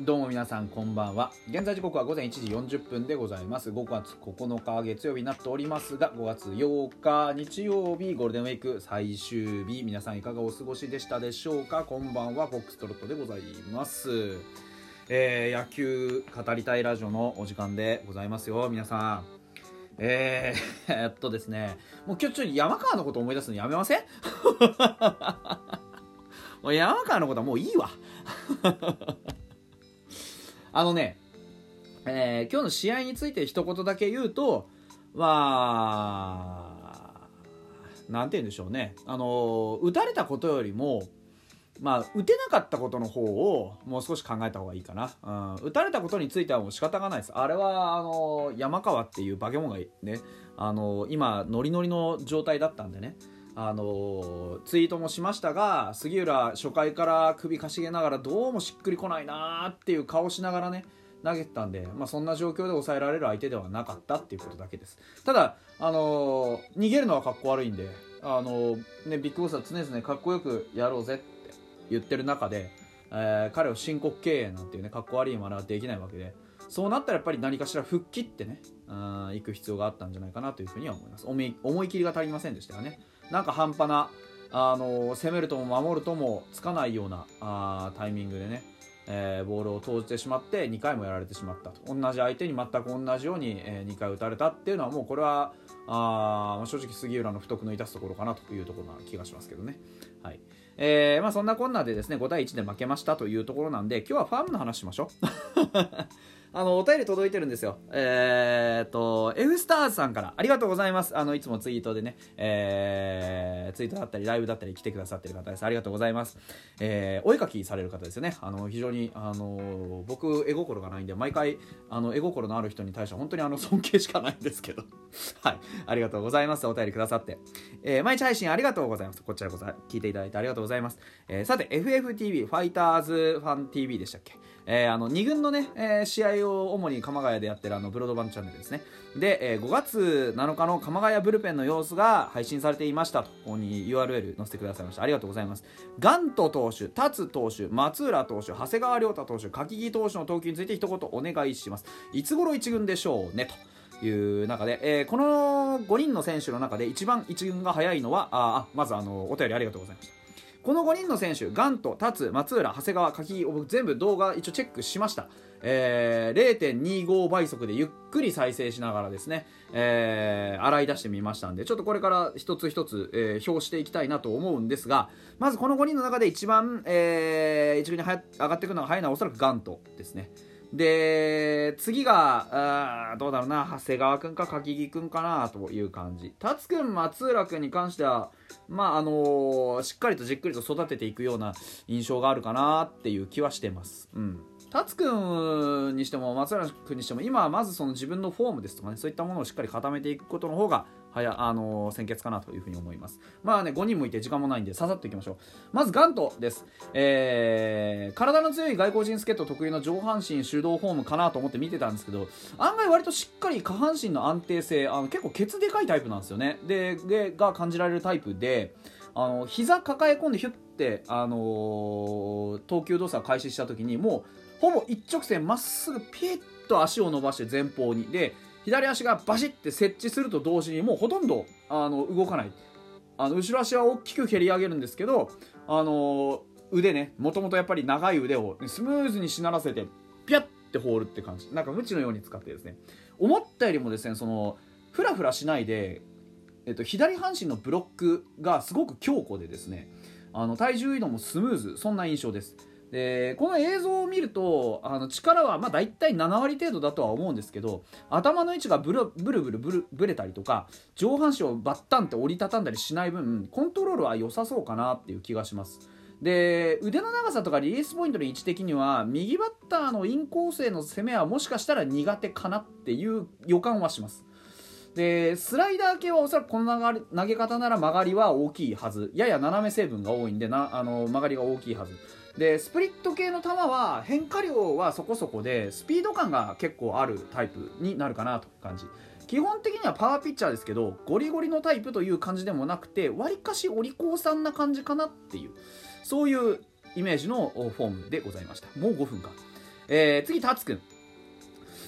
どうも皆さんこんばんは。現在時刻は午前1時40分でございます。5月9日月曜日になっておりますが5月8日日曜日ゴールデンウィーク最終日。皆さんいかがお過ごしでしたでしょうか？こんばんはフォックストロットでございます。えー、野球語りたいラジオのお時間でございますよ。皆さん。えー、っとですね。もう今日ちょっと山川のこと思い出すのやめません？もう山川のことはもういいわ。あのね、えー、今日の試合について一言だけ言うとまあなんて言うんでしょうね。あの打たれたことよりもまあ、打てなかったことの方をもう少し考えた方がいいかな、うん、打たれたことについてはもう仕方がないです。あれはあの山川っていう化け物がねあの今ノリノリの状態だったんでね。あのツイートもしましたが杉浦初回から首かしげながらどうもしっくりこないなーっていう顔しながらね投げてたんで、まあ、そんな状況で抑えられる相手ではなかったっていうことだけです。ただ、あのー、逃げるのはかっこ悪いんで、あのー、ね、ビッグボスは常々かっこよくやろうぜって言ってる中で、えー、彼を申告敬遠なんていうねかっこ悪いマナーはできないわけでそうなったらやっぱり何かしら復帰ってねうん行く必要があったんじゃないかなというふうには思います。思い切りが足りませんでしたよね。なんか半端なあの攻めるとも守るともつかないようなあタイミングでね、えー、ボールを投じてしまって2回もやられてしまったと同じ相手に全く同じように、えー、2回打たれたっていうのはもうこれはあ正直杉浦の不徳の致すところかなというところな気がしますけどね。はいえーまあ、そんなこんなでですね5対1で負けましたというところなんで今日はファームの話しましょう。あの、お便り届いてるんですよ。えー、っと、F スターズさんからありがとうございます。あの、いつもツイートでね、えー、ツイートだったり、ライブだったり来てくださってる方です。ありがとうございます。えー、お絵描きされる方ですよね。あの、非常に、あの、僕、絵心がないんで、毎回、あの、絵心のある人に対しては本当にあの、尊敬しかないんですけど。はい。ありがとうございます。お便りくださって。えー、毎日配信ありがとうございます。こちらこそ聞いていただいてありがとうございます。えー、さて、FFTV、ファイターズファン TV でしたっけ？えー、あの2軍のね、えー、試合を主に鎌ヶ谷でやってるあのブロードバンドチャンネルですね。で、えー、5月7日の鎌ヶ谷ブルペンの様子が配信されていましたとここに URL 載せてくださいました。ありがとうございます。ガント投手達投手松浦投手長谷川亮太投手柿木投手の投球について一言お願いします。いつ頃1軍でしょうね？と。いう中で、えー、この5人の選手の中で一番1軍が早いのはあまずあのお便りありがとうございました。この5人の選手ガント、タツ、松浦、長谷川、柿僕全部動画一応チェックしました、えー、0.25倍速でゆっくり再生しながらですね、えー、洗い出してみましたんでちょっとこれから一つ一つ、えー、表していきたいなと思うんですがまずこの5人の中で一番、えー、一軍に上がっていくのが早いのはおそらくガントですね。で次があどうだろうな長谷川君か柿木君かなという感じ。達君松浦君に関してはまああのー、しっかりとじっくりと育てていくような印象があるかなっていう気はしてます。うん。達君にしても松浦君にしても今はまずその自分のフォームですとかねそういったものをしっかり固めていくことの方がはや、あのー、先決かなというふうに思います。まあね、5人もいて時間もないんで、ささっといきましょう。まず、ガントです。えー、体の強い外国人助っ人特有の上半身手動フォームかなと思って見てたんですけど、案外割としっかり下半身の安定性、あの結構ケツでかいタイプなんですよね。で、でが感じられるタイプで、あの膝抱え込んでヒュッて、あのー、投球動作を開始した時にもうほぼ一直線まっすぐピッと足を伸ばして前方にで左足がバシッて設置すると同時にもうほとんどあの動かない。あの後ろ足は大きく蹴り上げるんですけどあの腕ねもともとやっぱり長い腕をスムーズにしならせてピャッて放るって感じ。なんか無知のように使ってですね。思ったよりもですねそのフラフラしないで、えっと、左半身のブロックがすごく強固でですねあの体重移動もスムーズ。そんな印象です。でこの映像を見るとあの力はまあ大体7割程度だとは思うんですけど頭の位置がブルブルブルブルブレたりとか上半身をバッタンって折りたたんだりしない分コントロールは良さそうかなっていう気がします。で腕の長さとかリリースポイントの位置的には右バッターのインコースへの攻めはもしかしたら苦手かなっていう予感はします。でスライダー系はおそらくこの投げ方なら曲がりは大きいはず。やや斜め成分が多いんでなあの曲がりが大きいはず。でスプリット系の球は変化量はそこそこでスピード感が結構あるタイプになるかなという感じ。基本的にはパワーピッチャーですけどゴリゴリのタイプという感じでもなくてわりかしお利口さんな感じかなっていうそういうイメージのフォームでございました。もう5分かえー、次タツくん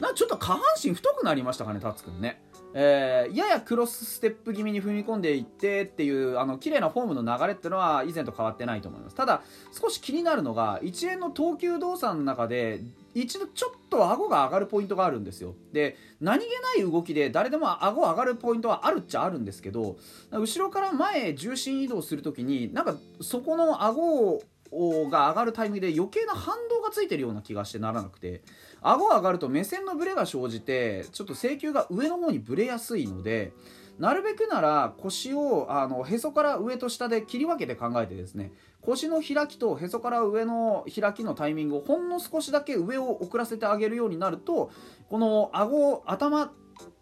なちょっと下半身太くなりましたかねタツくんね。えー、ややクロスステップ気味に踏み込んでいってっていうあの綺麗なフォームの流れっていうのは以前と変わってないと思います。ただ少し気になるのが一連の投球動作の中で一度ちょっと顎が上がるポイントがあるんですよ。で何気ない動きで誰でも顎上がるポイントはあるっちゃあるんですけど後ろから前重心移動するときになんかそこの顎が上がるタイミングで余計な反動がついてるような気がしてならなくて顎が上がると目線のブレが生じてちょっと制球が上の方にブレやすいのでなるべくなら腰をあのへそから上と下で切り分けて考えてですね腰の開きとへそから上の開きのタイミングをほんの少しだけ上を遅らせてあげるようになるとこの顎頭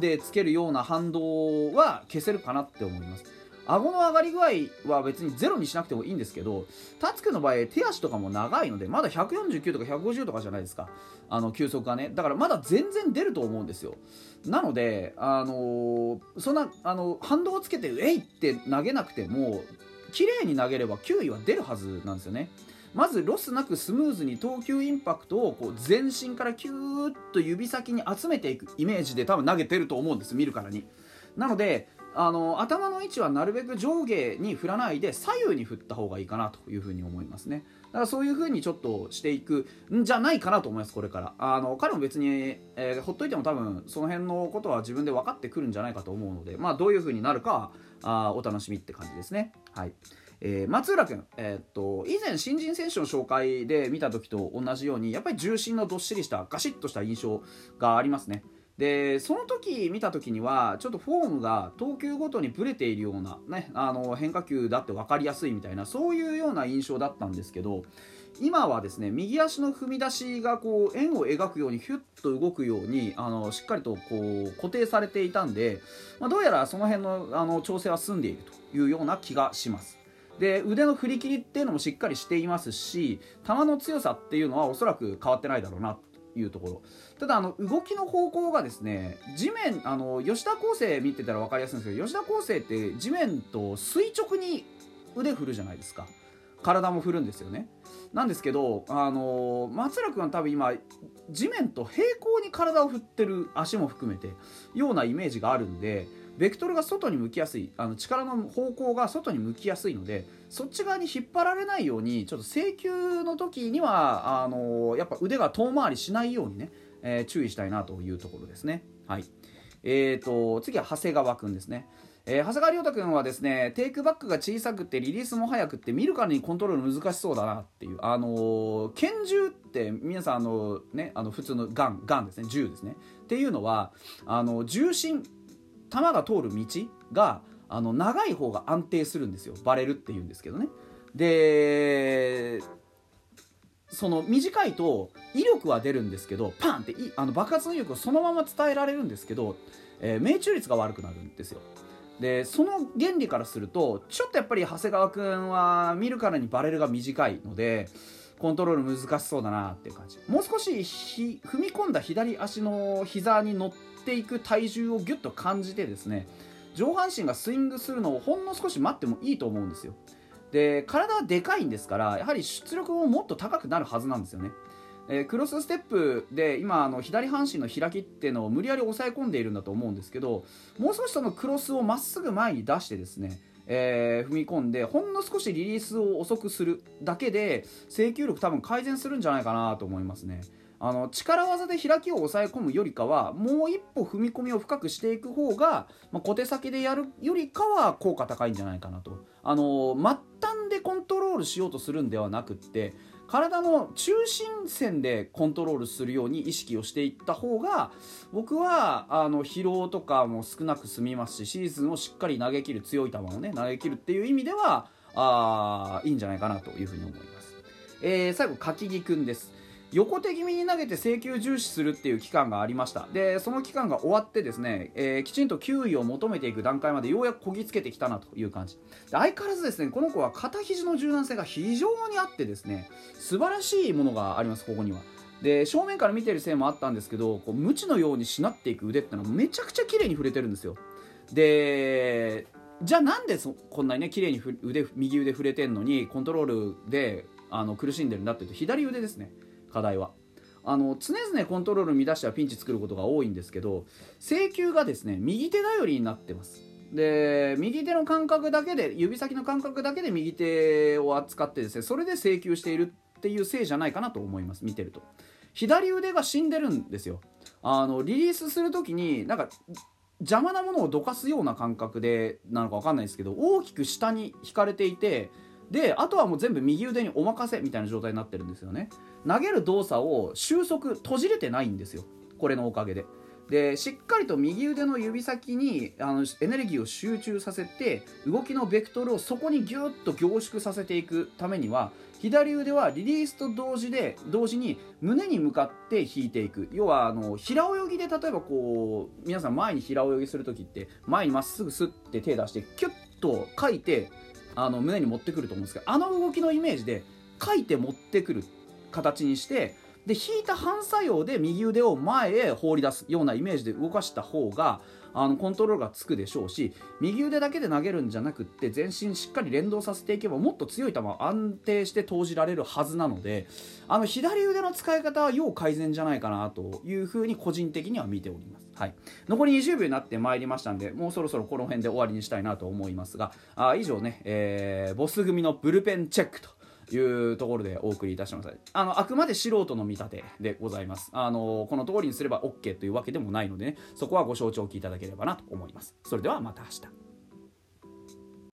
でつけるような反動は消せるかなって思います。顎の上がり具合は別にゼロにしなくてもいいんですけどタツクの場合手足とかも長いのでまだ149とか150とかじゃないですか。あの球速がね。だからまだ全然出ると思うんですよ。なのであのー、そんなあの反動をつけて「えい!」って投げなくても綺麗に投げれば球威は出るはずなんですよね。まずロスなくスムーズに投球インパクトをこう全身からキューッと指先に集めていくイメージで多分投げてると思うんです見るからに。なのであの頭の位置はなるべく上下に振らないで左右に振った方がいいかなというふうに思いますね。だからそういうふうにちょっとしていくんじゃないかなと思いますこれから。あの彼も別に、えー、ほっといても多分その辺のことは自分で分かってくるんじゃないかと思うのでまあどういうふうになるかはあお楽しみって感じですね。はい。えー、松浦君、えー、っと以前新人選手の紹介で見た時と同じようにやっぱり重心のどっしりしたガシッとした印象がありますね。でその時見た時にはちょっとフォームが投球ごとにブレているような、ね、あの変化球だって分かりやすいみたいなそういうような印象だったんですけど今はですね右足の踏み出しがこう円を描くようにヒュッと動くようにあのしっかりとこう固定されていたんで、まあ、どうやらその辺のあの調整は済んでいるというような気がします。で腕の振り切りっていうのもしっかりしていますし球の強さっていうのはおそらく変わってないだろうなというところ。ただあの動きの方向がですね地面あの吉田恒成見てたら分かりやすいんですけど吉田恒成って地面と垂直に腕振るじゃないですか。体も振るんですよね。なんですけどあの松浦君は多分今地面と平行に体を振ってる足も含めてようなイメージがあるんでベクトルが外に向きやすいあの力の方向が外に向きやすいのでそっち側に引っ張られないようにちょっと制球の時にはあのやっぱ腕が遠回りしないようにね、えー、注意したいなというところですね。はいえーと、次は長谷川君ですね。えー、長谷川亮太君はですねテイクバックが小さくてリリースも速くて見るからにコントロール難しそうだなっていう。あのー、拳銃って皆さんあの、ね、あの普通のガンガンですね銃ですね。っていうのはあの重心弾が通る道があの長い方が安定するんですよ。バレるっていうんですけどね。でその短いと威力は出るんですけどパンってあの爆発の威力をそのまま伝えられるんですけど、えー、命中率が悪くなるんですよ。でその原理からするとちょっとやっぱり長谷川君は見るからにバレルが短いのでコントロール難しそうだなっていう感じ。もう少し踏み込んだ左足の膝に乗っていく体重をギュッと感じてですね上半身がスイングするのをほんの少し待ってもいいと思うんですよ。で体はでかいんですからやはり出力ももっと高くなるはずなんですよね。えー、クロスステップで今あの左半身の開きっていうのを無理やり抑え込んでいるんだと思うんですけどもう少しそのクロスをまっすぐ前に出してですねえー、踏み込んでほんの少しリリースを遅くするだけで制球力多分改善するんじゃないかなと思いますね。あの力技で開きを抑え込むよりかはもう一歩踏み込みを深くしていく方が、まあ、小手先でやるよりかは効果高いんじゃないかなとあの末端でコントロールしようとするんではなくって体の中心線でコントロールするように意識をしていった方が僕はあの疲労とかも少なく済みますしシーズンをしっかり投げ切る強い球をね投げ切るっていう意味ではあいいんじゃないかなというふうに思います、えー、最後柿木くんです。横手気味に投げて制球重視するっていう期間がありました。でその期間が終わってですね、えー、きちんと球威を求めていく段階までようやくこぎつけてきたなという感じ。で相変わらずですねこの子は肩肘の柔軟性が非常にあってですね素晴らしいものがありますここには。で正面から見てるせいもあったんですけどこう無知のようにしなっていく腕ってのはめちゃくちゃ綺麗に触れてるんですよ。でじゃあなんでそこんなにね綺麗に腕右腕触れてんのにコントロールであの苦しんでるんだっていうと左腕ですね。課題は。あの常々コントロール乱してはピンチ作ることが多いんですけど制球がですね右手頼りになってます。で右手の感覚だけで指先の感覚だけで右手を扱ってですねそれで制球しているっていうせいじゃないかなと思います見てると。左腕が死んでるんですよ。あのリリースする時になんか邪魔なものをどかすような感覚でなのか分かんないですけど大きく下に引かれていてであとはもう全部右腕にお任せみたいな状態になってるんですよね。投げる動作を収束閉じれてないんですよ。これのおかげで。でしっかりと右腕の指先にあのエネルギーを集中させて動きのベクトルをそこにギュッと凝縮させていくためには左腕はリリースと同時で同時に胸に向かって引いていく。要はあの平泳ぎで例えばこう皆さん前に平泳ぎする時って前にまっすぐスッて手出してキュッとかいてあの胸に持ってくると思うんですけどあの動きのイメージでかいて持ってくる。形にしてで引いた反作用で右腕を前へ放り出すようなイメージで動かした方があのコントロールがつくでしょうし右腕だけで投げるんじゃなくって全身しっかり連動させていけばもっと強い球を安定して投じられるはずなのであの左腕の使い方は要改善じゃないかなというふうに個人的には見ております。はい、残り20秒になってまいりましたんでもうそろそろこの辺で終わりにしたいなと思いますがあ以上ね、えー、ボス組のブルペンチェックというところでお送りいたします。あのあくまで素人の見立てでございます。あのこの通りにすれば OK というわけでもないのでねそこはご承知おきいただければなと思います。それではまた明日。